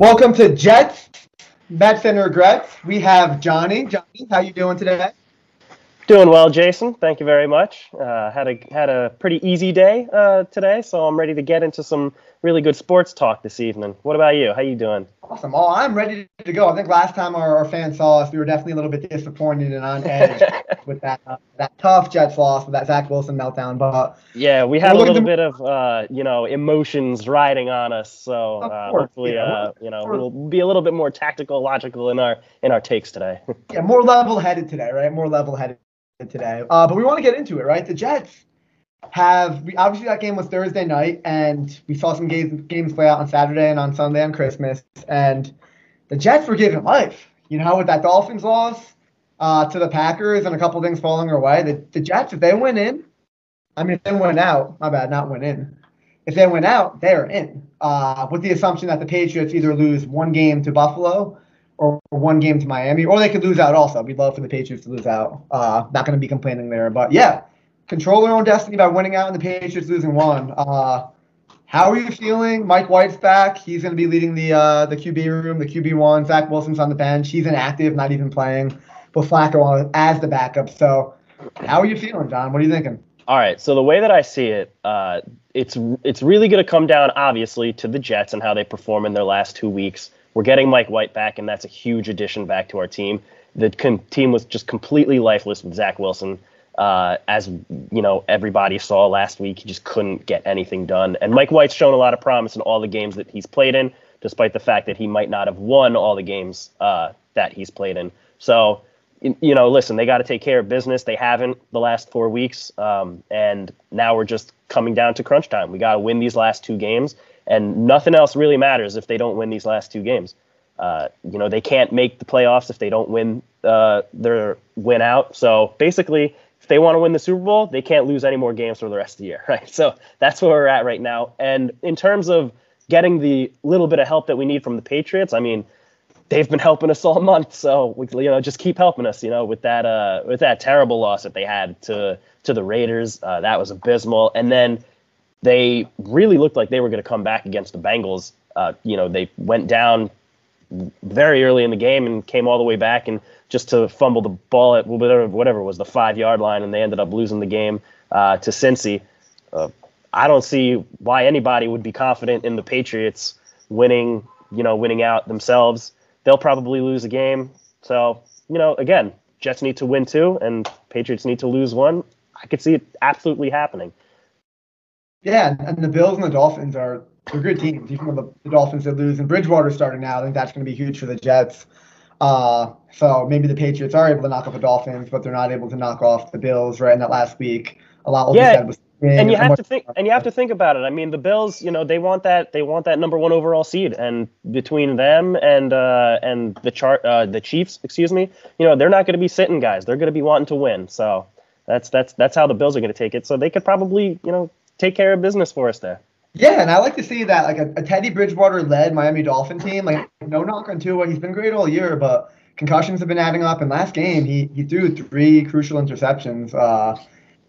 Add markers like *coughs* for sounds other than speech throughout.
Welcome to Jets, Mets, and Regrets. We have Johnny. Johnny, how you doing today? Doing well, Jason. Thank you very much. Uh, had a had a pretty easy day uh, today, so I'm ready to get into some really good sports talk this evening. What about you? How you doing? Awesome. Oh, I'm ready to go. I think last time our, our fans saw us, we were definitely a little bit disappointed and on edge *laughs* with that uh, that tough Jets loss with that Zach Wilson meltdown. But yeah, we had a little bit of uh, you know emotions riding on us. So uh, hopefully, yeah. Uh, you know, we'll be a little bit more tactical, logical in our in our takes today. *laughs* yeah, more level headed today, right? More level headed today. Uh, but we want to get into it, right? The Jets have we obviously that game was Thursday night, and we saw some games games play out on Saturday and on Sunday on Christmas, and the Jets were given life. You know, with that Dolphins loss uh, to the Packers and a couple things falling their way, the, the Jets if they went in, I mean if they went out, my bad, not went in. If they went out, they're in. Uh, with the assumption that the Patriots either lose one game to Buffalo or one game to Miami, or they could lose out also. We'd love for the Patriots to lose out. Uh, not going to be complaining there, but yeah, control their own destiny by winning out and the Patriots losing one. Uh, how are you feeling? Mike White's back. He's going to be leading the uh, the QB room, the QB one. Zach Wilson's on the bench. He's inactive, not even playing. But Flacco as the backup. So, how are you feeling, John? What are you thinking? All right. So the way that I see it, uh, it's it's really going to come down, obviously, to the Jets and how they perform in their last two weeks. We're getting Mike White back, and that's a huge addition back to our team. The con- team was just completely lifeless with Zach Wilson. Uh, as you know, everybody saw last week, he just couldn't get anything done. And Mike White's shown a lot of promise in all the games that he's played in, despite the fact that he might not have won all the games uh, that he's played in. So, you know, listen, they got to take care of business. They haven't the last four weeks, um, and now we're just coming down to crunch time. We got to win these last two games, and nothing else really matters if they don't win these last two games. Uh, you know, they can't make the playoffs if they don't win uh, their win out. So basically, if they want to win the Super Bowl, they can't lose any more games for the rest of the year, *laughs* right? So that's where we're at right now. And in terms of getting the little bit of help that we need from the Patriots, I mean, they've been helping us *laughs* all month. So we, you know, just keep helping us. You know, with that uh, with that terrible loss that they had to to the Raiders, uh, that was abysmal. And then they really looked like they were going to come back against the Bengals. Uh, you know, they went down very early in the game and came all the way back and just to fumble the ball at whatever, whatever was the five yard line and they ended up losing the game uh, to Cincy. Uh, I don't see why anybody would be confident in the Patriots winning, you know, winning out themselves. They'll probably lose a game. So, you know, again, Jets need to win two and Patriots need to lose one. I could see it absolutely happening. Yeah, and the Bills and the Dolphins are they're good teams. Even the, the Dolphins that lose and Bridgewater starting now, I think that's going to be huge for the Jets. Uh, so maybe the Patriots are able to knock off the Dolphins, but they're not able to knock off the Bills right in that last week. A lot yeah. Was and you have to think and you have to think about it. I mean, the Bills, you know, they want that they want that number one overall seed, and between them and uh, and the chart uh, the Chiefs, excuse me, you know, they're not going to be sitting guys. They're going to be wanting to win. So that's that's that's how the Bills are going to take it. So they could probably you know take care of business for us there. Yeah, and I like to see that like a, a Teddy Bridgewater led Miami Dolphin team. Like *laughs* no knock on Tua, he's been great all year, but concussions have been adding up. And last game, he he threw three crucial interceptions. Uh,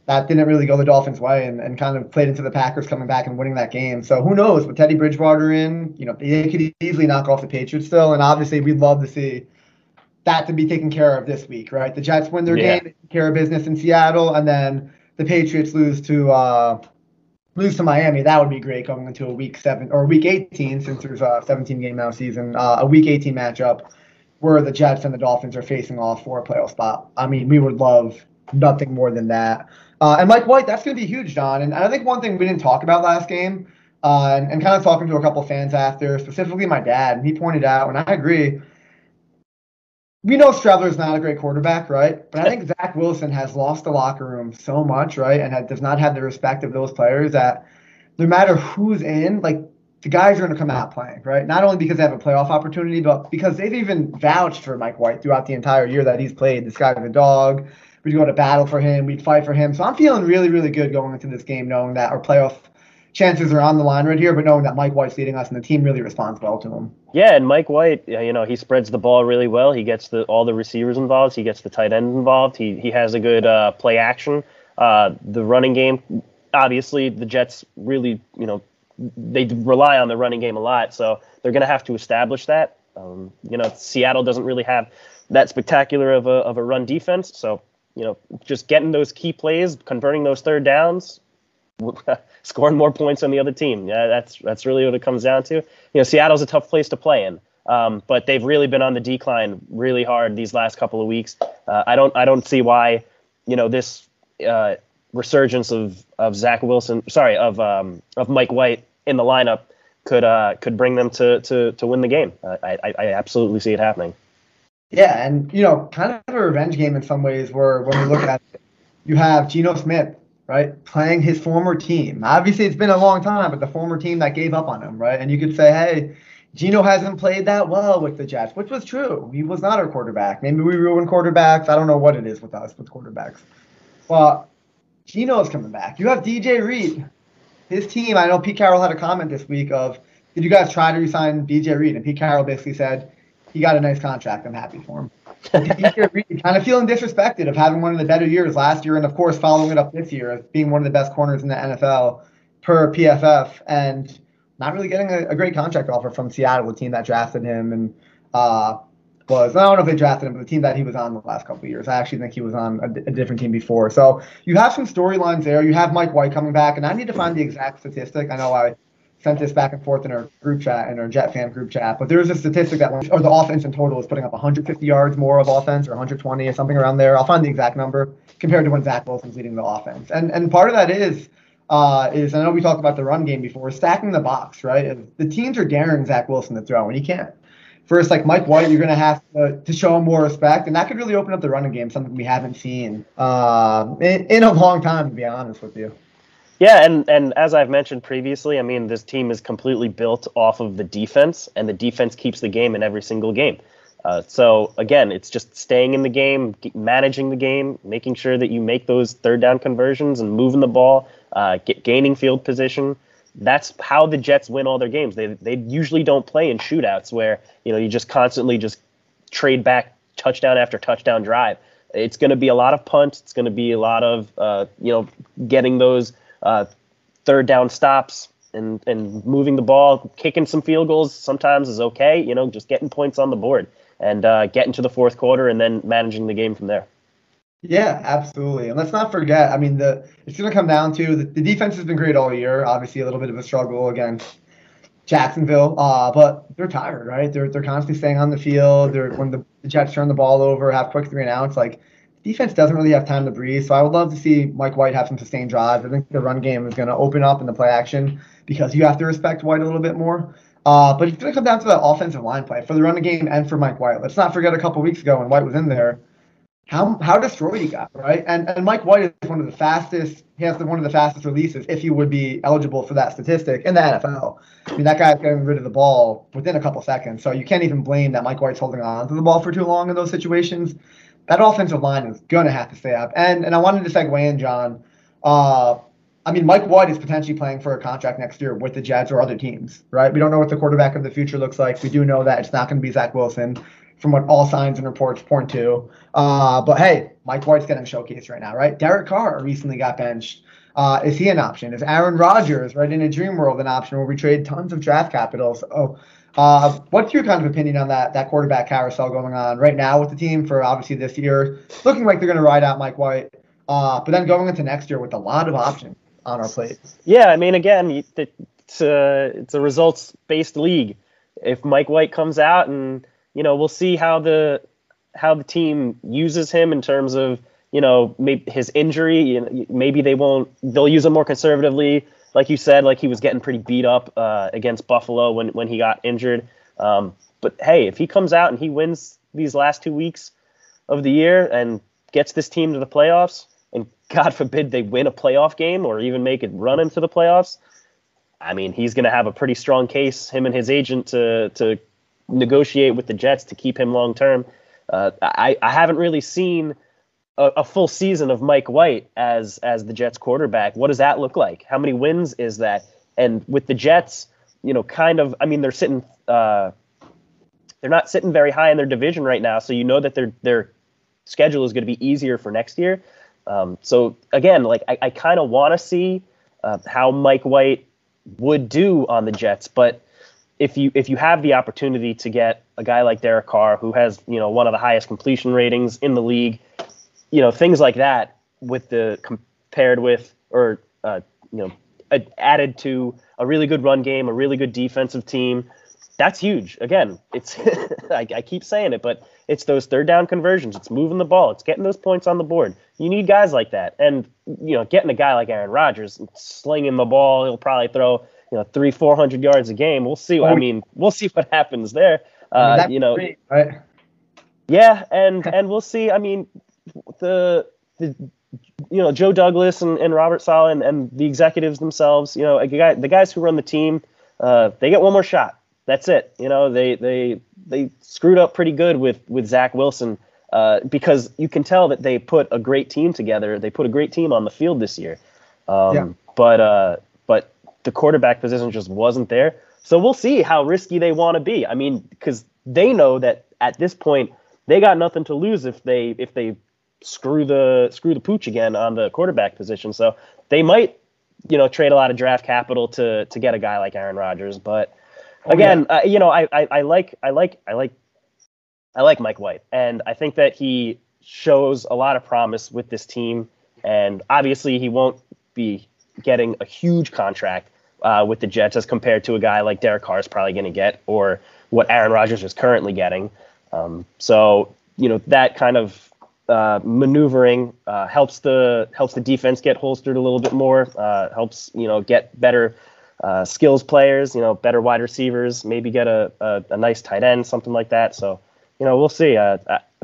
that didn't really go the Dolphins' way, and, and kind of played into the Packers coming back and winning that game. So who knows? With Teddy Bridgewater in, you know, they could easily knock off the Patriots still. And obviously, we'd love to see that to be taken care of this week, right? The Jets win their yeah. game, take care of business in Seattle, and then the Patriots lose to. Uh, lose to Miami, that would be great going into a week seven or week 18 since there's a 17 game now season, uh, a week 18 matchup where the Jets and the Dolphins are facing off for a playoff spot. I mean, we would love nothing more than that. Uh, and Mike White, that's going to be huge, John. And I think one thing we didn't talk about last game, uh, and, and kind of talking to a couple fans after, specifically my dad, and he pointed out, and I agree, we know is not a great quarterback, right? But I think Zach Wilson has lost the locker room so much, right? And does not have the respect of those players that no matter who's in, like the guys are going to come out playing, right? Not only because they have a playoff opportunity, but because they've even vouched for Mike White throughout the entire year that he's played. This guy's a dog. We'd go to battle for him. We'd fight for him. So I'm feeling really, really good going into this game, knowing that our playoff chances are on the line right here, but knowing that Mike White's leading us and the team really responds well to him. Yeah, and Mike White, you know, he spreads the ball really well. He gets the all the receivers involved. He gets the tight end involved. He he has a good uh, play action. Uh, the running game, obviously, the Jets really, you know, they rely on the running game a lot. So they're going to have to establish that. Um, you know, Seattle doesn't really have that spectacular of a of a run defense. So you know, just getting those key plays, converting those third downs, *laughs* scoring more points on the other team. Yeah, that's that's really what it comes down to. You know, Seattle's a tough place to play in. Um, but they've really been on the decline really hard these last couple of weeks. Uh, I don't I don't see why, you know, this uh, resurgence of of Zach Wilson, sorry, of um, of Mike White in the lineup could uh, could bring them to to to win the game. I, I, I absolutely see it happening. Yeah, and you know, kind of a revenge game in some ways. Where when we look at it, you have Geno Smith, right, playing his former team. Obviously, it's been a long time, but the former team that gave up on him, right? And you could say, hey, Geno hasn't played that well with the Jets, which was true. He was not our quarterback. Maybe we ruin quarterbacks. I don't know what it is with us with quarterbacks. But Geno's coming back. You have DJ Reed. His team, I know Pete Carroll had a comment this week of, did you guys try to resign DJ Reed? And Pete Carroll basically said, he got a nice contract. I'm happy for him. Kind of feeling disrespected of having one of the better years last year and, of course, following it up this year as being one of the best corners in the NFL per PFF. And not really getting a, a, great contract offer from Seattle, the team that drafted him and uh, was I don't know if they drafted him, but the team that he was on the last couple of years. I actually think he was on a, a different team before. So you have some storylines there. You have Mike White coming back, and I need to find the exact statistic. I know I sent this back and forth in our group chat in our Jet fan group chat, but there's a statistic that or the offense in total is putting up 150 yards more of offense or 120 or something around there. I'll find the exact number compared to when Zach Wilson's leading the offense, and and part of that is uh, is I know we talked about the run game before, stacking the box, right? The teams are daring Zach Wilson to throw, and he can't. First, like Mike White, you're going to have to, to show him more respect, and that could really open up the running game, something we haven't seen uh, in, in a long time, to be honest with you. Yeah, and and as I've mentioned previously, I mean this team is completely built off of the defense, and the defense keeps the game in every single game. Uh, so again, it's just staying in the game, managing the game, making sure that you make those third down conversions and moving the ball, uh, get, gaining field position. That's how the Jets win all their games. They they usually don't play in shootouts where you know you just constantly just trade back touchdown after touchdown drive. It's going to be a lot of punts. It's going to be a lot of uh, you know getting those uh, third down stops and and moving the ball, kicking some field goals sometimes is okay. You know, just getting points on the board and uh, get into the fourth quarter and then managing the game from there. Yeah, absolutely. And let's not forget, I mean, the it's going to come down to the, the defense has been great all year. Obviously, a little bit of a struggle against Jacksonville, uh, but they're tired, right? They're they're constantly staying on the field. They're when the, the Jets turn the ball over, have quick three and outs, like defense doesn't really have time to breathe. So I would love to see Mike White have some sustained drives. I think the run game is going to open up in the play action because you have to respect White a little bit more. Uh, but it's going to come down to that offensive line play for the running game and for Mike White. Let's not forget a couple weeks ago when White was in there, how how destroyed he got, right? And and Mike White is one of the fastest. He has the, one of the fastest releases if he would be eligible for that statistic in the NFL. I mean, that guy's getting rid of the ball within a couple seconds. So you can't even blame that Mike White's holding on to the ball for too long in those situations. That offensive line is going to have to stay up. And and I wanted to segue in, John. Uh, I mean, Mike White is potentially playing for a contract next year with the Jets or other teams, right? We don't know what the quarterback of the future looks like. We do know that it's not going to be Zach Wilson, from what all signs and reports point to. Uh, but hey, Mike White's getting showcased right now, right? Derek Carr recently got benched. Uh, is he an option? Is Aaron Rodgers, right, in a dream world, an option where we trade tons of draft capital? So, uh, what's your kind of opinion on that that quarterback carousel going on right now with the team for obviously this year? Looking like they're going to ride out Mike White, uh, but then going into next year with a lot of options on our plate. Yeah, I mean, again, it's a, it's a results based league. If Mike White comes out and you know, we'll see how the how the team uses him in terms of you know maybe his injury. Maybe they won't. They'll use him more conservatively, like you said. Like he was getting pretty beat up uh, against Buffalo when when he got injured. Um, but hey, if he comes out and he wins these last two weeks of the year and gets this team to the playoffs, and God *laughs* forbid they win a playoff game or even make it run into the playoffs, I mean, he's going to have a pretty strong case, him and his agent, to to negotiate with the Jets to keep him long term. Uh, I, I haven't really seen a, a, full season of Mike White as as the Jets quarterback. What does that look like? How many wins is that? And with the Jets, you know, kind of, I mean, they're sitting, uh, they're not sitting very high in their division right now, so you know that their their schedule is going to be easier for next year. Um, so again, like I, I kind of want to see uh, how Mike White would do on the Jets. But if you if you have the opportunity to get a guy like Derek Carr, who has you know one of the highest completion ratings in the league, you know things like that, with the compared with or uh, you know added to a really good run game, a really good defensive team, that's huge. Again, it's *laughs* I, I, keep saying it, but it's those third down conversions. It's moving the ball. It's getting those points on the board. You need guys like that, and you know, getting a guy like Aaron Rodgers slinging the ball, he'll probably throw you know three, four hundred yards a game. We'll see. I mean, we'll see what happens there. Uh, you know, great, right? Yeah, and and we'll see. I mean, the the you know Joe Douglas and, and Robert Saleh and, and the executives themselves. You know, guy, the guys who run the team, uh, they get one more shot. That's it. You know, they they they screwed up pretty good with with Zach Wilson. Uh, because you can tell that they put a great team together. They put a great team on the field this year. Um, yeah. But uh, but the quarterback position just wasn't there. So we'll see how risky they want to be. I mean, because they know that at this point they got nothing to lose if they if they screw the screw the pooch again on the quarterback position. So they might, you know, trade a lot of draft capital to to get a guy like Aaron Rodgers. But oh, again, yeah. uh, you know, I, I I like I like I like I like Mike White, and I think that he shows a lot of promise with this team. And obviously, he won't be getting a huge contract uh, with the Jets as compared to a guy like Derek Carr is probably going to get, or what Aaron Rodgers is currently getting. Um, so you know that kind of uh, maneuvering uh, helps the helps the defense get holstered a little bit more. Uh, helps you know get better uh, skills players, you know better wide receivers, maybe get a, a, a nice tight end, something like that. So you know we'll see. Uh,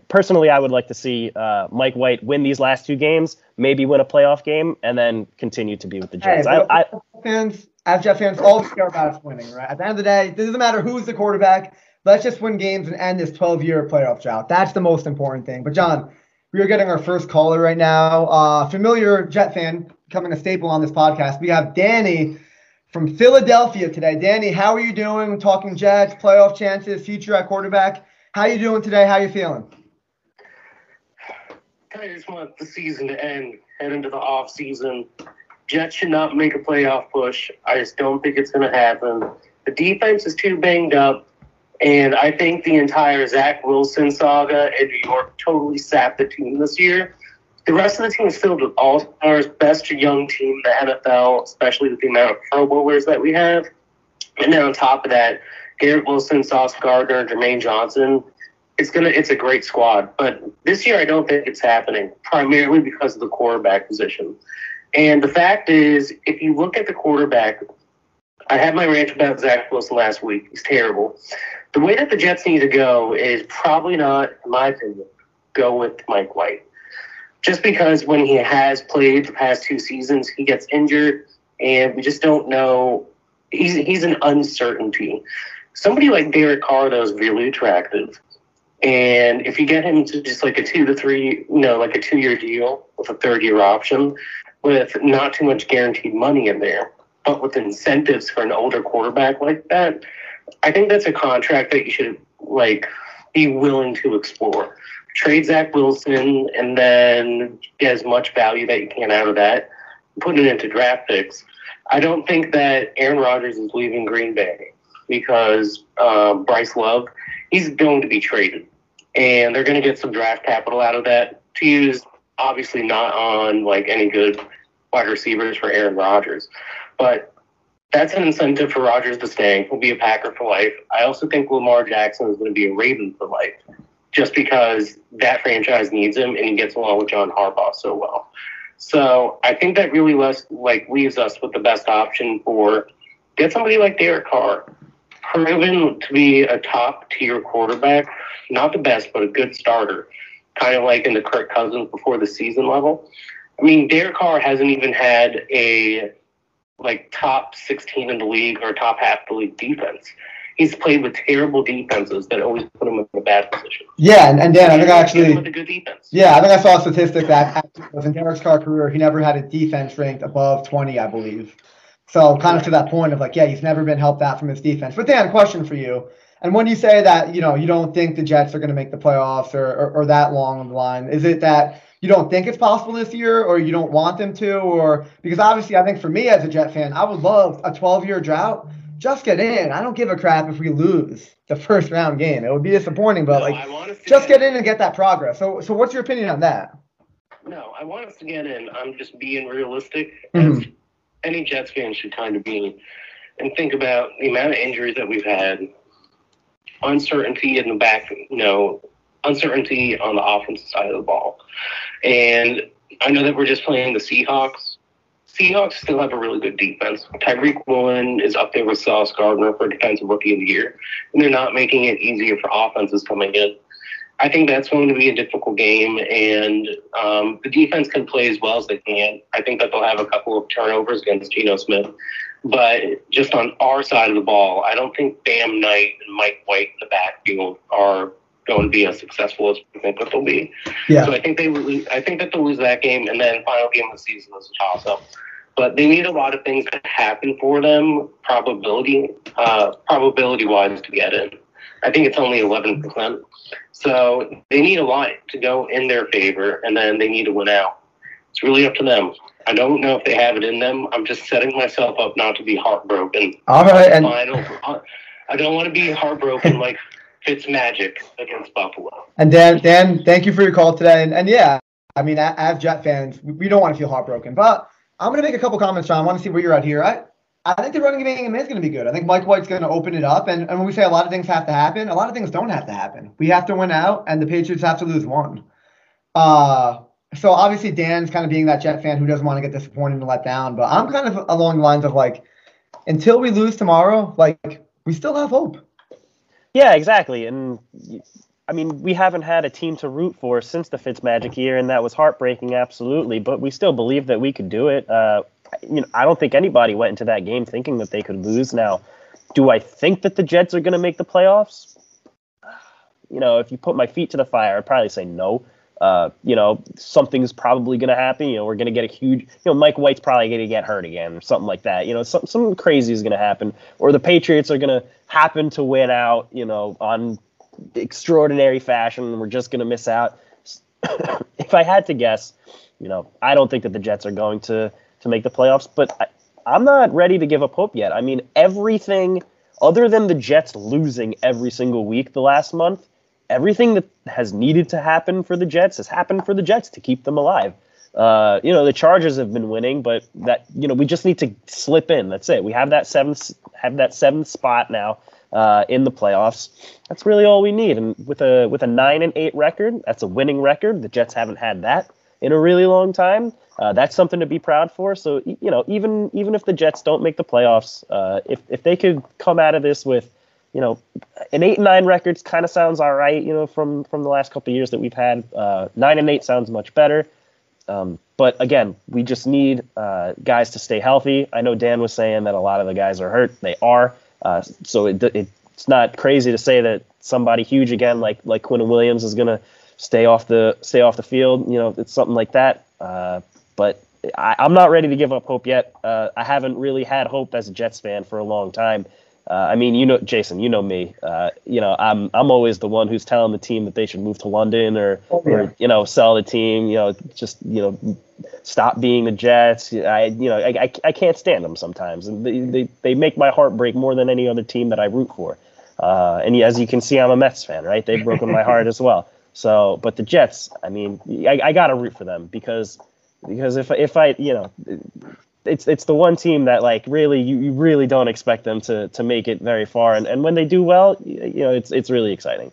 personally, I would like to see uh, Mike White win these last two games, maybe win a playoff game, and then continue to be with the Jets. Hey, I, I, fans, as Jet fans, all we care about is winning, right? At the end of the day, it doesn't matter who's the quarterback. Let's just win games and end this 12-year playoff drought. That's the most important thing. But John, we are getting our first caller right now. Uh, familiar Jet fan, becoming a staple on this podcast. We have Danny from Philadelphia today. Danny, how are you doing? Talking Jets, playoff chances, future at quarterback. How you doing today? How you feeling? I just want the season to end, head into the off season. Jets should not make a playoff push. I just don't think it's going to happen. The defense is too banged up, and I think the entire Zach Wilson saga in New York totally sapped the team this year. The rest of the team is filled with all stars, best young team in the NFL, especially with the amount of Pro Bowlers that we have. And then on top of that, Garrett Wilson, Sauce Gardner, Jermaine Johnson, it's gonna it's a great squad. But this year I don't think it's happening, primarily because of the quarterback position. And the fact is, if you look at the quarterback, I had my rant about Zach Wilson last week. He's terrible. The way that the Jets need to go is probably not, in my opinion, go with Mike White. Just because when he has played the past two seasons, he gets injured, and we just don't know. He's he's an uncertainty. Somebody like Derek Carr, though, is really attractive. And if you get him to just like a two to three, you know, like a two year deal with a third year option with not too much guaranteed money in there, but with incentives for an older quarterback like that, I think that's a contract that you should like be willing to explore. Trade Zach Wilson and then get as much value that you can out of that, put it into draft picks. I don't think that Aaron Rodgers is leaving Green Bay because um, Bryce Love he's going to be traded, and they're going to get some draft capital out of that to use. Obviously, not on like any good wide receivers for Aaron Rodgers, but that's an incentive for Rodgers to stay. He'll be a Packer for life. I also think Lamar Jackson is going to be a Raven for life, just because that franchise needs him and he gets along with John Harbaugh so well. So I think that really less like leaves us with the best option for get somebody like Derek Carr proven to be a top tier quarterback, not the best, but a good starter, kind of like in the Kirk Cousins before the season level. I mean, Derek Carr hasn't even had a like top 16 in the league or top half the league defense. He's played with terrible defenses that always put him in a bad position. Yeah, and, and Dan, I think I actually, with a good defense. yeah, I think I saw a statistic that was in Derek's Carr career, he never had a defense ranked above 20, I believe. So kind of to that point of like, yeah, he's never been helped out from his defense. But Dan, question for you. And when you say that, you know, you don't think the Jets are going to make the playoffs or, or, or that long on the line, is it that you don't think it's possible this year, or you don't want them to, or because obviously, I think for me as a Jet fan, I would love a 12 year drought. Just get in. I don't give a crap if we lose the first round game. It would be disappointing, but No, like I want us to just get in and get that progress. So, so what's your opinion on that? No, I want us to get in. I'm just being realistic, Mhm. as any Jets fan should kind of be, and think about the amount of injuries that we've had, uncertainty in the back, you know, uncertainty on the offensive side of the ball. And I know that we're just playing the Seahawks. Seahawks still have a really good defense. Tariq Woolen is up there with Sauce Gardner for Defensive Rookie of the Year, and they're not making it easier for offenses coming in. I think that's going to be a difficult game, and um, the defense can play as well as they can. I think that they'll have a couple of turnovers against Geno Smith, but just on our side of the ball, I don't think Bam Knight and Mike White in the backfield are going and be as successful as we think that they'll be. Yeah. So I think they lose, I think that they'll lose that game, and then final game of the season is a toss-up. But they need a lot of things to happen for them, probability, uh, probability-wise, to get in. I think it's only eleven percent. So they need a lot to go in their favor, and then they need to win out. It's really up to them. I don't know if they have it in them. I'm just setting myself up not to be heartbroken. All right, and. I don't want to be heartbroken like Fitz Magic against Buffalo. And Dan, Dan, thank you for your call today. And, and yeah, I mean, as Jet fans, we- we don't want to feel heartbroken. But I'm going to make a couple comments, John. I want to see where you're at here. I, I think the running game is going to be good. I think Mike White's going to open it up. And, and when we say a lot of things have to happen, a lot of things don't have to happen. We have to win out, and the Patriots have to lose one. Uh, so obviously, Dan's kind of being that Jet fan who doesn't want to get disappointed and let down. But I'm kind of along the lines of like, until we lose tomorrow, like, we still have hope. Yeah, exactly. And I mean, we haven't had a team to root for since the Fitzmagic year, and that was heartbreaking, absolutely. But we still believe that we could do it. Uh, you know, I don't think anybody went into that game thinking that they could lose. Now, do I think that the Jets are going to make the playoffs? *sighs* You know, if you put my feet to the fire, I'd probably say no. Uh, you know, something's probably going to happen. You know, we're going to get a huge, you know, Mike White's probably going to get hurt again or something like that. You know, some, something crazy is going to happen, or the Patriots are going to happen to win out, you know, on extraordinary fashion, we're just going to miss out. *coughs* if I had to guess, you know, I don't think that the Jets are going to to make the playoffs, but I, I'm not ready to give up hope yet. I mean, everything other than the Jets losing every single week the last month, everything that has needed to happen for the Jets has happened for the Jets to keep them alive. Uh, you know, the Chargers have been winning, but that you know we just need to slip in. That's it. We have that seventh have that seventh spot now uh, in the playoffs. That's really all we need. And with a with a nine and eight record, that's a winning record. The Jets haven't had that in a really long time. Uh, that's something to be proud for. So you know, even even if the Jets don't make the playoffs, uh, if if they could come out of this with you know, an eight and nine records kind of sounds all right. You know, from from the last couple years that we've had, uh, nine and eight sounds much better. Um, but again, we just need uh, guys to stay healthy. I know Dan was saying that a lot of the guys are hurt. They are. Uh, so it, it, it's not crazy to say that somebody huge again, like like Quinn Williams, is going to stay off the stay off the field. You know, it's something like that. Uh, but I, I'm not ready to give up hope yet. Uh, I haven't really had hope as a Jets fan for a long time. Uh, I mean, you know, Jason, you know me. Uh, you know, I'm I'm always the one who's telling the team that they should move to London or, Oh, yeah. or you know, sell the team. You know, just you know, stop being the Jets. I you know, I, I, I can't stand them sometimes, and they, they they make my heart break more than any other team that I root for. Uh, and as you can see, I'm a Mets fan, right? They've broken my heart as well. So, but the Jets, I mean, I, I got to root for them because because if if I you know it's it's the one team that like really you, you really don't expect them to to make it very far and, and when they do well you, know it's it's really exciting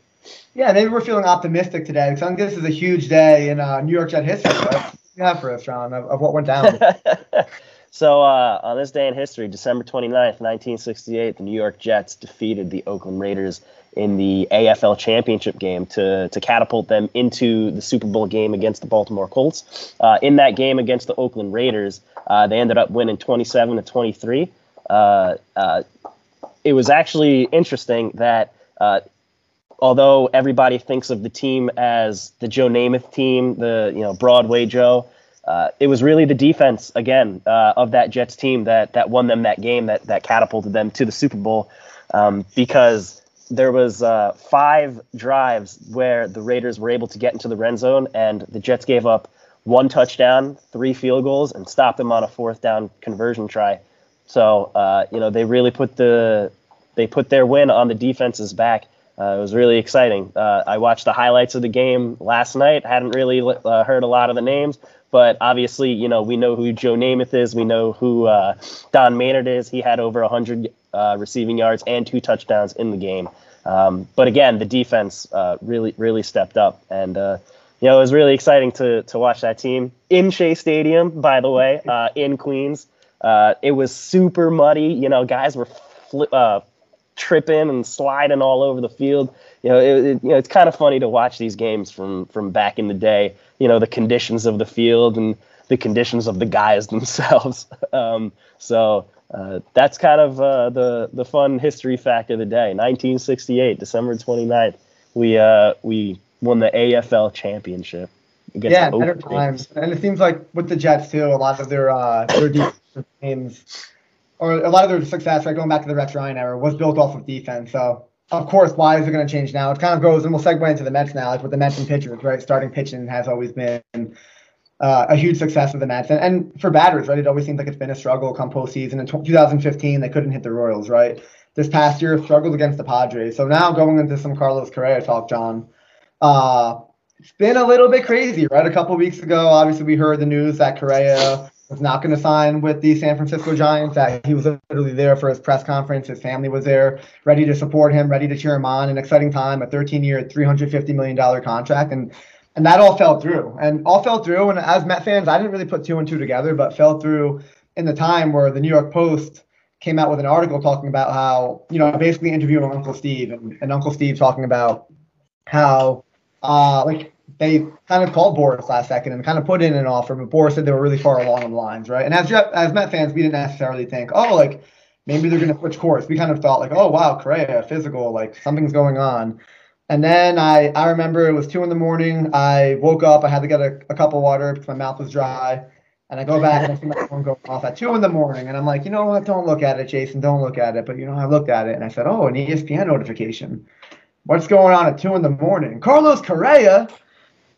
Yeah, maybe we're feeling optimistic today because I think this is a huge day in uh, New York Jet history. Right? What do you have for us, John, of, of what went down? *laughs* so uh, on this day in history december 29th 1968 the new york jets defeated the oakland raiders in the afl championship game to, to catapult them into the super bowl game against the baltimore colts. Uh, in that game against the oakland raiders uh, they ended up winning 27 to 23 uh, uh, it was actually interesting that uh, although everybody thinks of the team as the Joe Namath team, the you know Broadway Joe, uh, it was really the defense again uh, of that Jets team that that won them that game that that catapulted them to the Super Bowl. Um, because there was uh, five drives where the Raiders were able to get into the red zone and the Jets gave up one touchdown, three field goals, and stopped them on a fourth down conversion try. So uh, you know they really put the they put their win on the defense's back. Uh, it was really exciting. Uh, I watched the highlights of the game last night. Hadn't really uh, heard a lot of the names, but obviously, you know, we know who Joe Namath is. We know who uh, Don Maynard is. He had over 100 uh, receiving yards and two touchdowns in the game. Um, but again, the defense uh, really, really stepped up, and you know, it was really exciting to to watch that team in Shea Stadium. By the way, *laughs* in Queens, it was super muddy. You know, guys were. Fli- tripping and sliding all over the field. You know, it, it, you know, it's kind of funny to watch these games from from back in the day. You know, the conditions of the field and the conditions of the guys *laughs* themselves. um, so uh, that's kind of uh, the the fun history fact of the day. 1968, December 29th, we uh, we won the AFL championship. Yeah, better times, and it seems like with the Jets too, a lot of their uh, their games or a lot of their success, right, going back to the Rex Ryan era, was built off of defense. So, of course, why is it going to change now? It kind of goes, and we'll segue into the Mets now, like with the Mets and pitchers, right? Starting pitching has always been uh, a huge success for the Mets. And, and for batters, right, it always seems like it's been a struggle come postseason. In 2015, they couldn't hit the Royals, right? This past year, struggled against the Padres. So now going into some Carlos Correa talk, John. Uh, it's been a little bit crazy, right? A couple weeks ago, obviously, we heard the news that Correa was not going to sign with the San Francisco Giants. That he was literally there for his press conference. His family was there, ready to support him, ready to cheer him on. An exciting time, a 13-year, 350 million dollar contract, and and that all fell through. And all fell through. And as Met fans, I didn't really put two and two together, but fell through in the time where the New York Post came out with an article talking about how you know basically interviewing Uncle Steve and, and Uncle Steve talking about how uh, like they kind of called Boras last second and kind of put in an offer, but Boras said they were really far along the lines, right? And as as Met fans, we didn't necessarily think, oh, like maybe they're going to switch course. We kind of thought like, oh wow, Correa, physical, like something's going on. And then I I remember it was two in the morning. I woke up. I had to get a, a cup of water because my mouth was dry. And I go back and I see my phone go off at two in the morning. And I'm like, you know what? Don't look at it, Jason. Don't look at it. But you know, I looked at it and I said, oh, an ESPN notification. What's going on at two in the morning? Carlos Correa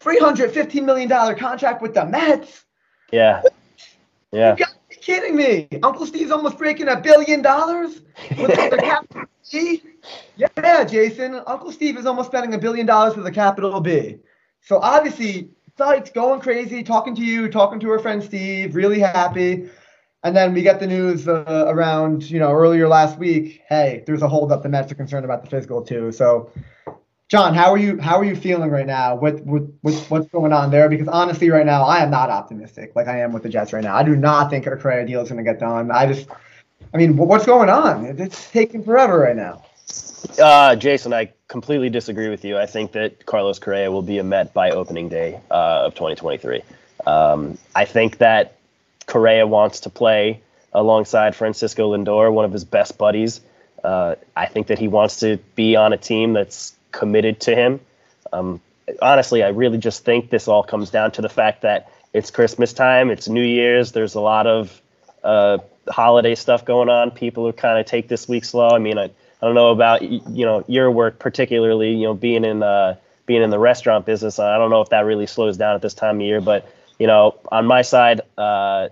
$315 million contract with the Mets. Yeah. Yeah. You gotta be kidding me. Uncle Steve's almost breaking a billion dollars with the *laughs* cap. Yeah, Jason. Uncle Steve is almost spending a billion dollars with a capital B. So obviously, site's going crazy, talking to you, talking to her friend Steve, really happy. And then we get the news uh, around, you know, earlier last week. Hey, there's a holdup. The Mets are concerned about the physical too. So John, how are you? How are you feeling right now with, with what's going on there? Because honestly, right now, I am not optimistic like I am with the Jets right now. I do not think our Correa deal is going to get done. I just, I mean, what's going on? It's taking forever right now. Uh, Jason, I completely disagree with you. I think that Carlos Correa will be a Met by opening day uh, of 2023. Um, I think that Correa wants to play alongside Francisco Lindor, one of his best buddies. Uh, I think that he wants to be on a team that's committed to him. Um, honestly, I really just think this all comes down to the fact that it's Christmas time, it's New Year's, there's a lot of uh, holiday stuff going on. People who kind of take this week slow. I mean, I, I don't know about you know your work particularly. You know, being in uh, being in the restaurant business, I don't know if that really slows down at this time of year. But you know, on my side, uh,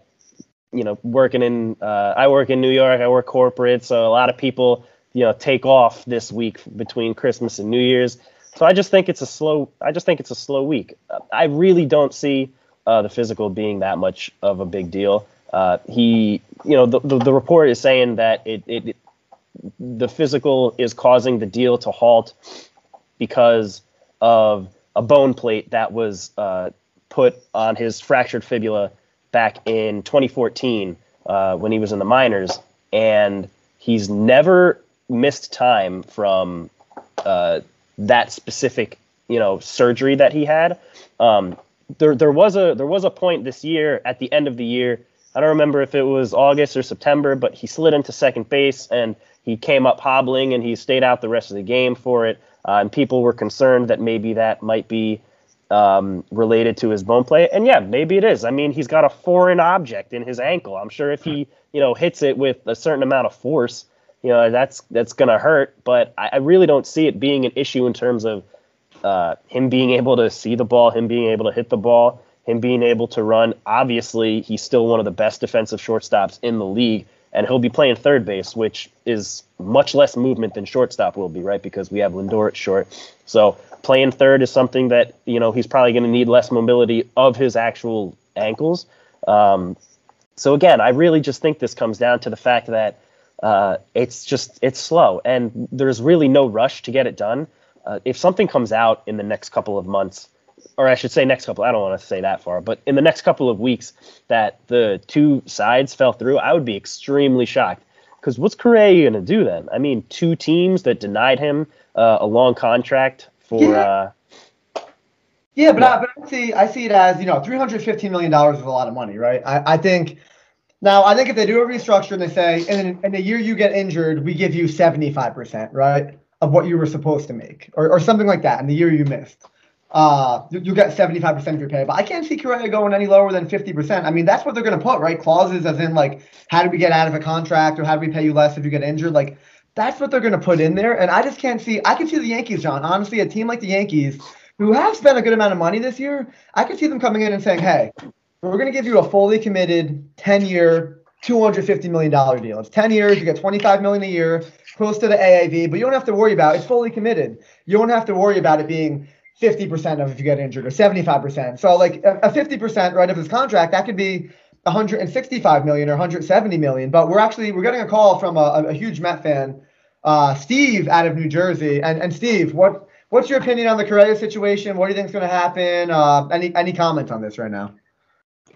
you know, working in uh, I work in New York. I work corporate, so a lot of people you know take off this week between Christmas and New Year's. So I just think it's a slow. I just think it's a slow week. I really don't see uh, the physical being that much of a big deal. Uh, he, you know, the, the, the report is saying that it, it, the physical is causing the deal to halt because of a bone plate that was uh, put on his fractured fibula back in 2014 uh, when he was in the minors, and he's never missed time from uh, that specific you know surgery that he had. Um, there there was a there was a point this year at the end of the year. I don't remember if it was August or September, but he slid into second base and he came up hobbling and he stayed out the rest of the game for it. Uh, and people were concerned that maybe that might be um, related to his bone plate. And yeah, maybe it is. I mean, he's got a foreign object in his ankle. I'm sure if he, you know, hits it with a certain amount of force, you know that's that's gonna hurt. But I, I really don't see it being an issue in terms of uh, him being able to see the ball, him being able to hit the ball. him being able to run. Obviously, he's still one of the best defensive shortstops in the league, and he'll be playing third base, which is much less movement than shortstop will be, right? Because we have Lindor at short. So playing third is something that you know he's probably going to need less mobility of his actual ankles. Um, so again, I really just think this comes down to the fact that uh, it's just it's slow, and there's really no rush to get it done. Uh, if something comes out in the next couple of months, or I should say next couple, I don't want to say that far, but in the next couple of weeks that the two sides fell through, I would be extremely shocked. Because what's Correa going to do then? I mean, two teams that denied him uh, a long contract for. Yeah. Uh, yeah, but, I, but I see I see it as you know, three hundred fifteen million dollars is a lot of money, right? I, I think now I think if they do a restructure and they say in, in the year you get injured, we give you seventy five percent, right, of what you were supposed to make, or, or something like that, in the year you missed. Uh, you, get 75% of your pay, but I can't see Correa going any lower than 50%. I mean, that's what they're going to put, right? Clauses as in like, how do we get out of a contract or how do we pay you less if you get injured? Like, that's what they're going to put in there. And I just can't see. I can see the Yankees, John. Honestly, a team like the Yankees, who have spent a good amount of money this year, I can see them coming in and saying, "Hey, we're going to give you a fully committed 10-year, 250 million dollar deal. It's 10 years. You get 25 million a year, close to the AAV, but you don't have to worry about it. It's fully committed. You don't have to worry about it being 50% of if you get injured or 75%. So like a 50% right of his contract, that could be 165 million or 170 million. But we're actually we're getting a call from a, a huge Met fan, uh, Steve out of New Jersey. And and Steve, what what's your opinion on the Correa situation? What do you think is going to happen? Uh, any any comments on this right now?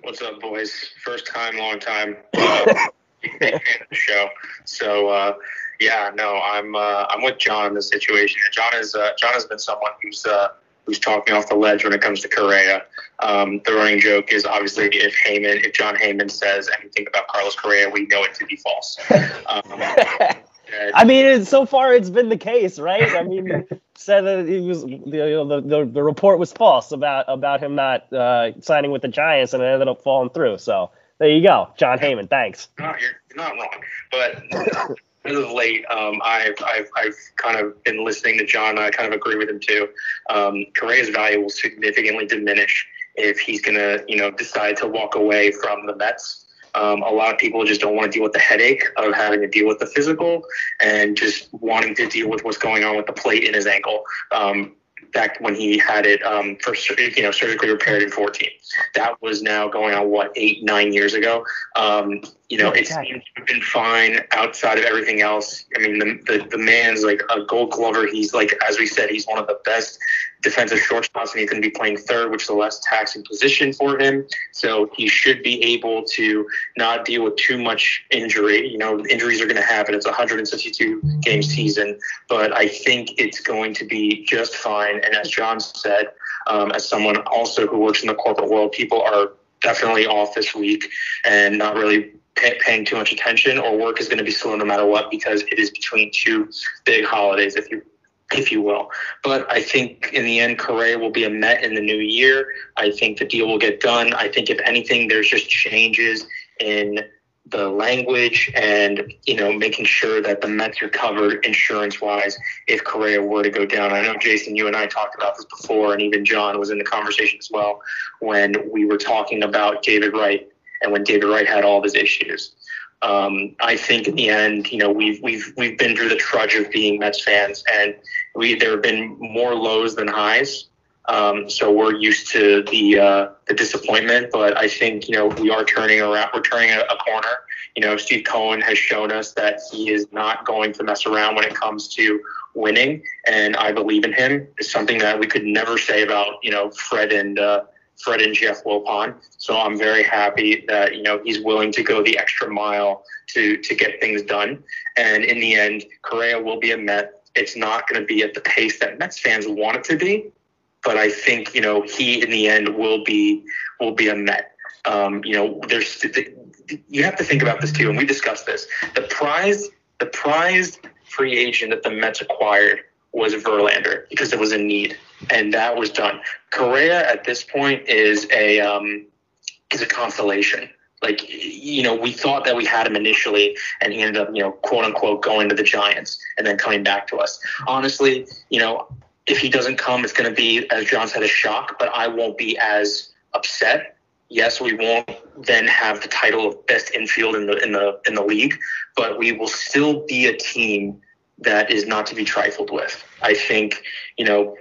What's up, boys? First time, long time. Uh, big fan of the show. So uh, yeah, no, I'm uh, I'm with John in this situation. John is uh, John has been someone who's uh, who's talking off the ledge when it comes to Correa. Um, the running joke is obviously if Heyman, if Jon Heyman says anything about Carlos Correa, we know it to be false. Um, *laughs* I mean, so far it's been the case, right? I mean, *laughs* said that he was the, the, the, the report was false about about him not uh, signing with the Giants, and it ended up falling through. So there you go, Jon Heyman. Thanks. You're, you're not wrong, but as of late, um, I've, I've, I've kind of been listening to John. I kind of agree with him too. Um, Correa's value will significantly diminish if he's going to, you know, decide to walk away from the Mets. Um, a lot of people just don't want to deal with the headache of having to deal with the physical and just wanting to deal with what's going on with the plate in his ankle. Um, back when he had it um, first, you know, surgically repaired in 14. That was now going on what eight, nine years ago. Um, you know, it seems to have been fine outside of everything else. I mean, the, the, the man's like a gold glover. He's like, as we said, he's one of the best defensive shortstops, and he's going to be playing third, which is a less taxing position for him. So he should be able to not deal with too much injury. You know, injuries are going to happen. It's a 162 game season, but I think it's going to be just fine. And as John said, um, as someone also who works in the corporate world, people are definitely off this week and not really pay, paying too much attention, or work is going to be slow no matter what because it is between two big holidays, if you if you will. But I think in the end, Correa will be a Met in the new year. I think the deal will get done. I think if anything, there's just changes in the language and you know making sure that the Mets are covered insurance wise if Correa were to go down. I know Jason, you and I talked about this before, and even John was in the conversation as well when we were talking about David Wright and when David Wright had all of his issues. Um, I think in the end, you know, we've we've we've been through the trudge of being Mets fans, and we there have been more lows than highs. Um, so we're used to the uh, the disappointment, but I think you know we are turning around. We're turning a, a, corner. You know, Steve Cohen has shown us that he is not going to mess around when it comes to winning, and I believe in him. It's something that we could never say about you know Fred and uh, Fred and Jeff Wilpon. So I'm very happy that you know he's willing to go the extra mile to to get things done. And in the end, Correa will be a Met. It's not going to be at the pace that Mets fans want it to be, but I think you know he in the end will be will be a Met. Um, you know, there's you have to think about this too, and we discussed this. The prize the prized free agent that the Mets acquired was Verlander because it was a need, and that was done. Correa at this point is a um, is a consolation. Like you know, we thought that we had him initially, and he ended up you know quote unquote going to the Giants and then coming back to us. Honestly, you know, if he doesn't come, it's going to be as John said a shock, but I won't be as upset. Yes, we won't then have the title of best infield in the in the in the league, but we will still be a team that is not to be trifled with. I think, you know,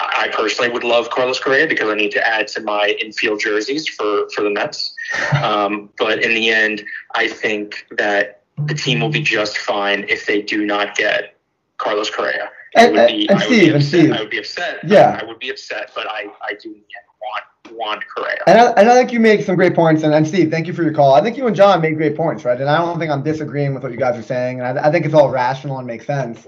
I personally would love Carlos Correa because I need to add to my infield jerseys for, for the Mets. *laughs* Um, but in the end, I think that the team will be just fine if they do not get Carlos Correa. And, be, and Steve, and Steve. I would be upset. Yeah. I would be upset, but I, I do want want Correa. And I, and I think you make some great points. And, and Steve, thank you for your call. I think you and John made great points, right? And I don't think I'm disagreeing with what you guys are saying. And I, I think it's all rational and makes sense.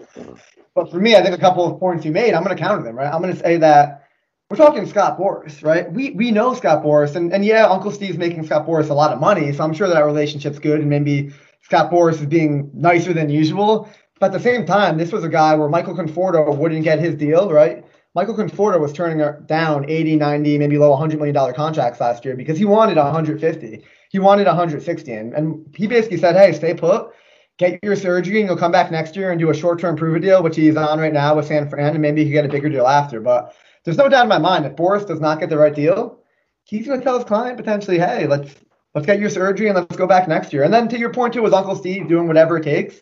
But for me, I think a couple of points you made, I'm going to counter them, right? I'm going to say that we're talking Scott Boras, right? We we know Scott Boras, and, and yeah, Uncle Steve's making Scott Boras a lot of money, so I'm sure that our relationship's good, and maybe Scott Boras is being nicer than usual. But at the same time, this was a guy where Michael Conforto wouldn't get his deal, right? Michael Conforto was turning down 80, 90, maybe low 100 million dollar contracts last year because he wanted 150. He wanted 160, and, and he basically said, "Hey, stay put." Get your surgery and you'll come back next year and do a short-term prove deal, which he's on right now with San Fran, and maybe he can get a bigger deal after. But there's no doubt in my mind if Boras does not get the right deal, he's going to tell his client potentially, hey, let's let's get your surgery and let's go back next year. And then to your point too, with Uncle Steve doing whatever it takes.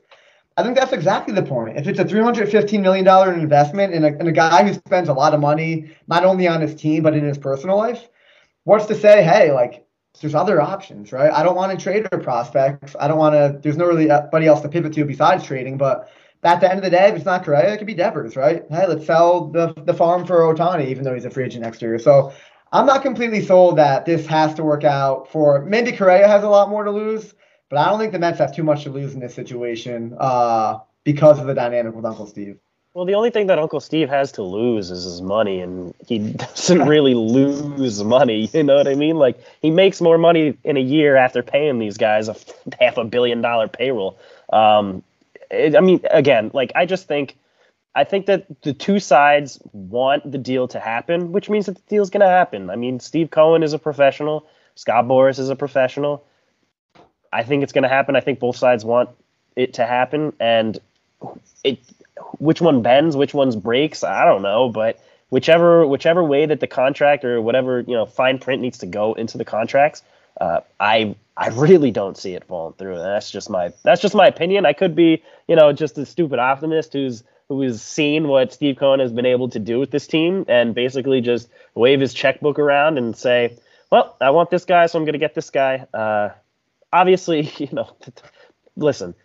I think that's exactly the point. If it's a $315 million investment in a, in a guy who spends a lot of money, not only on his team, but in his personal life, what's to say, hey, like, there's other options, right? I don't want to trade their prospects. I don't want to, there's no really anybody else to pivot to besides trading. But at the end of the day, if it's not Correa, it could be Devers, right? Hey, let's sell the, the farm for Ohtani, even though he's a free agent next year. So I'm not completely sold that this has to work out for maybe Correa has a lot more to lose, but I don't think the Mets have too much to lose in this situation uh, because of the dynamic with Uncle Steve. Well, the only thing that Uncle Steve has to lose is his money, and he *laughs* doesn't really lose money. *laughs* You know what I mean? Like he makes more money in a year after paying these guys a *laughs* half a billion dollar payroll. Um, it, I mean, again, like I just think, I think that the two sides want the deal to happen, which means that the deal's going to happen. I mean, Steve Cohen is a professional, Scott Boras is a professional. I think it's going to happen. I think both sides want it to happen, and it which one bends, which one's breaks, I don't know, but whichever whichever way that the contract or whatever you know fine print needs to go into the contracts, uh, I I really don't see it falling through. And that's just my that's just my opinion. I could be you know just a stupid optimist who's who has seen what Steve Cohen has been able to do with this team and basically just wave his checkbook around and say, well, I want this guy, so I'm going to get this guy. Uh, obviously, *laughs* you know, *laughs* listen,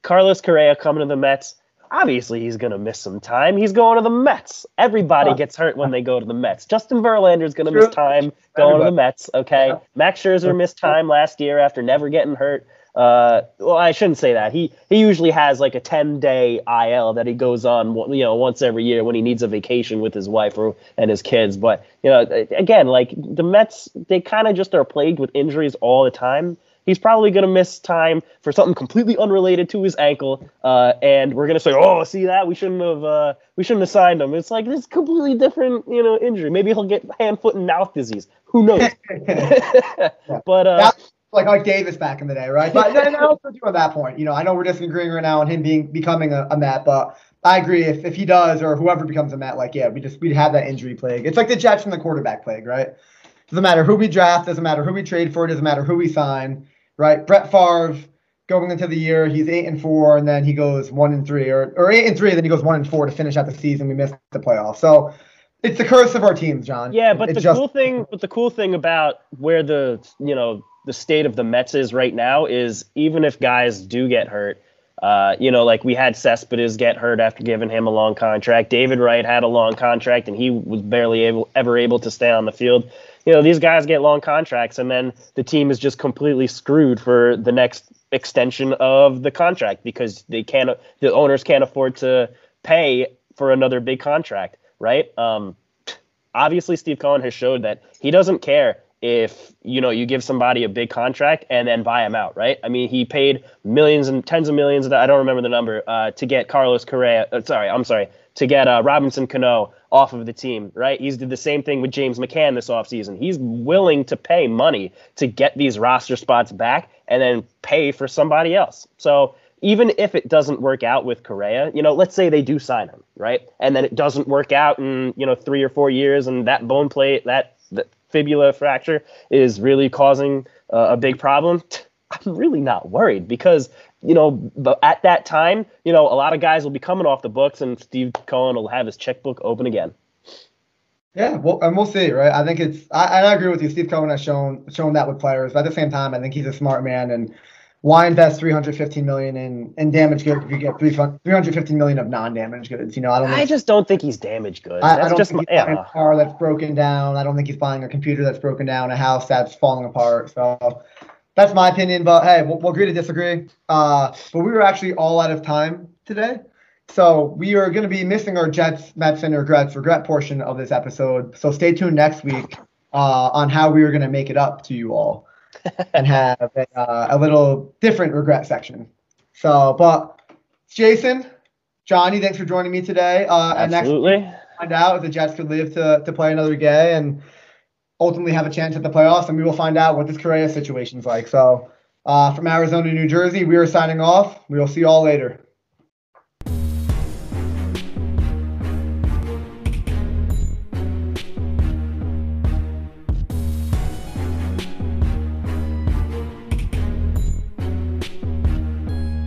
Carlos Correa coming to the Mets obviously he's going to miss some time. He's going to the Mets. Everybody gets hurt when they go to the Mets. Justin Verlander is going to miss time going Everybody. to the Mets. Okay, yeah. Max Scherzer missed time last year after never getting hurt. Uh, well, I shouldn't say that. He he usually has like a ten day IL that he goes on, you know, once every year when he needs a vacation with his wife or and his kids. But you know, again, like the Mets, they kind of just are plagued with injuries all the time. He's probably going to miss time for something completely unrelated to his ankle, uh, and we're going to say, "Oh, see that? We shouldn't have. Uh, we shouldn't have signed him." It's like this completely different, you know, injury. Maybe he'll get hand, foot, and mouth disease. Who knows? *laughs* *laughs* but uh, like like Davis back in the day, right? But then also too at that point, you know, I know we're disagreeing right now on him being becoming a, a Met, but I agree if, if he does or whoever becomes a Met, like yeah, we just we'd have that injury plague. It's like the Jets and the quarterback plague, right? Doesn't matter who we draft, doesn't matter who we trade for, doesn't matter who we sign right? Brett Favre going into the year, he's eight and four, and then he goes one and three, or or eight and three, and then he goes one and four to finish out the season. We missed the playoffs, so it's the curse of our teams, John. Yeah, but the just, cool thing, but the cool thing about where the you know the state of the Mets is right now is even if guys do get hurt. Uh, you know, like we had Cespedes get hurt after giving him a long contract. David Wright had a long contract, and he was barely able, ever able to stay on the field you know these guys get long contracts and then the team is just completely screwed for the next extension of the contract because they can't the owners can't afford to pay for another big contract right um, obviously steve cohen has showed that he doesn't care if you know you give somebody a big contract and then buy him out right i mean he paid millions and tens of millions of i don't remember the number uh, to get carlos correa uh, sorry i'm sorry to get uh, Robinson Cano off of the team, right? He's did the same thing with James McCann this offseason. He's willing to pay money to get these roster spots back and then pay for somebody else. So even if it doesn't work out with Correa, you know, let's say they do sign him, right? And then it doesn't work out in, you know, three or four years and that bone plate, that, that fibula fracture is really causing uh, a big problem, I'm really not worried because you know at that time, you know, a lot of guys will be coming off the books, and Steve Cohen will have his checkbook open again. Yeah, well, and we'll see, right? I think it's, I, I agree with you. Steve Cohen has shown shown that with players, but at the same time, I think he's a smart man, and why invest 315 million in in damage goods if you get 315 million of non-damage goods? You know, I don't. I just don't think he's damaged goods. I, I don't just think he's yeah. a car that's broken down. I don't think he's buying a computer that's broken down, a house that's falling apart. So that's my opinion. But hey, we'll, we'll agree to disagree. Uh, but we were actually all out of time today. So we are going to be missing our Jets, Mets, and regrets regret portion of this episode. So stay tuned next week uh, on how we are going to make it up to you all *laughs* and have a, uh, a, little different regret section. So, but Jason, Johnny, thanks for joining me today. Uh, Absolutely. And next find out if the Jets could live to, to play another game and ultimately have a chance at the playoffs, and we will find out what this Correa situation is like. So, uh, from Arizona, New Jersey, we are signing off. We will see you all later.